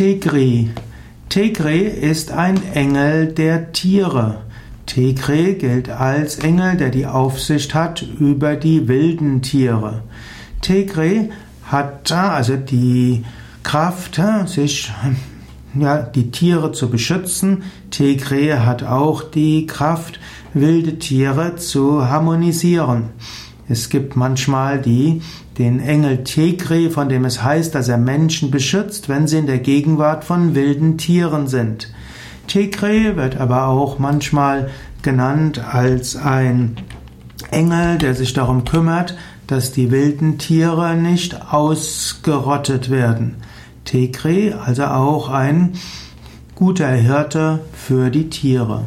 Tegri. Tegri ist ein Engel der Tiere. Tegri gilt als Engel, der die Aufsicht hat über die wilden Tiere. Tegri hat also die Kraft, sich ja, die Tiere zu beschützen. Tegre hat auch die Kraft, wilde Tiere zu harmonisieren. Es gibt manchmal die, den Engel Tegre, von dem es heißt, dass er Menschen beschützt, wenn sie in der Gegenwart von wilden Tieren sind. Tegre wird aber auch manchmal genannt als ein Engel, der sich darum kümmert, dass die wilden Tiere nicht ausgerottet werden. Tegre, also auch ein guter Hirte für die Tiere.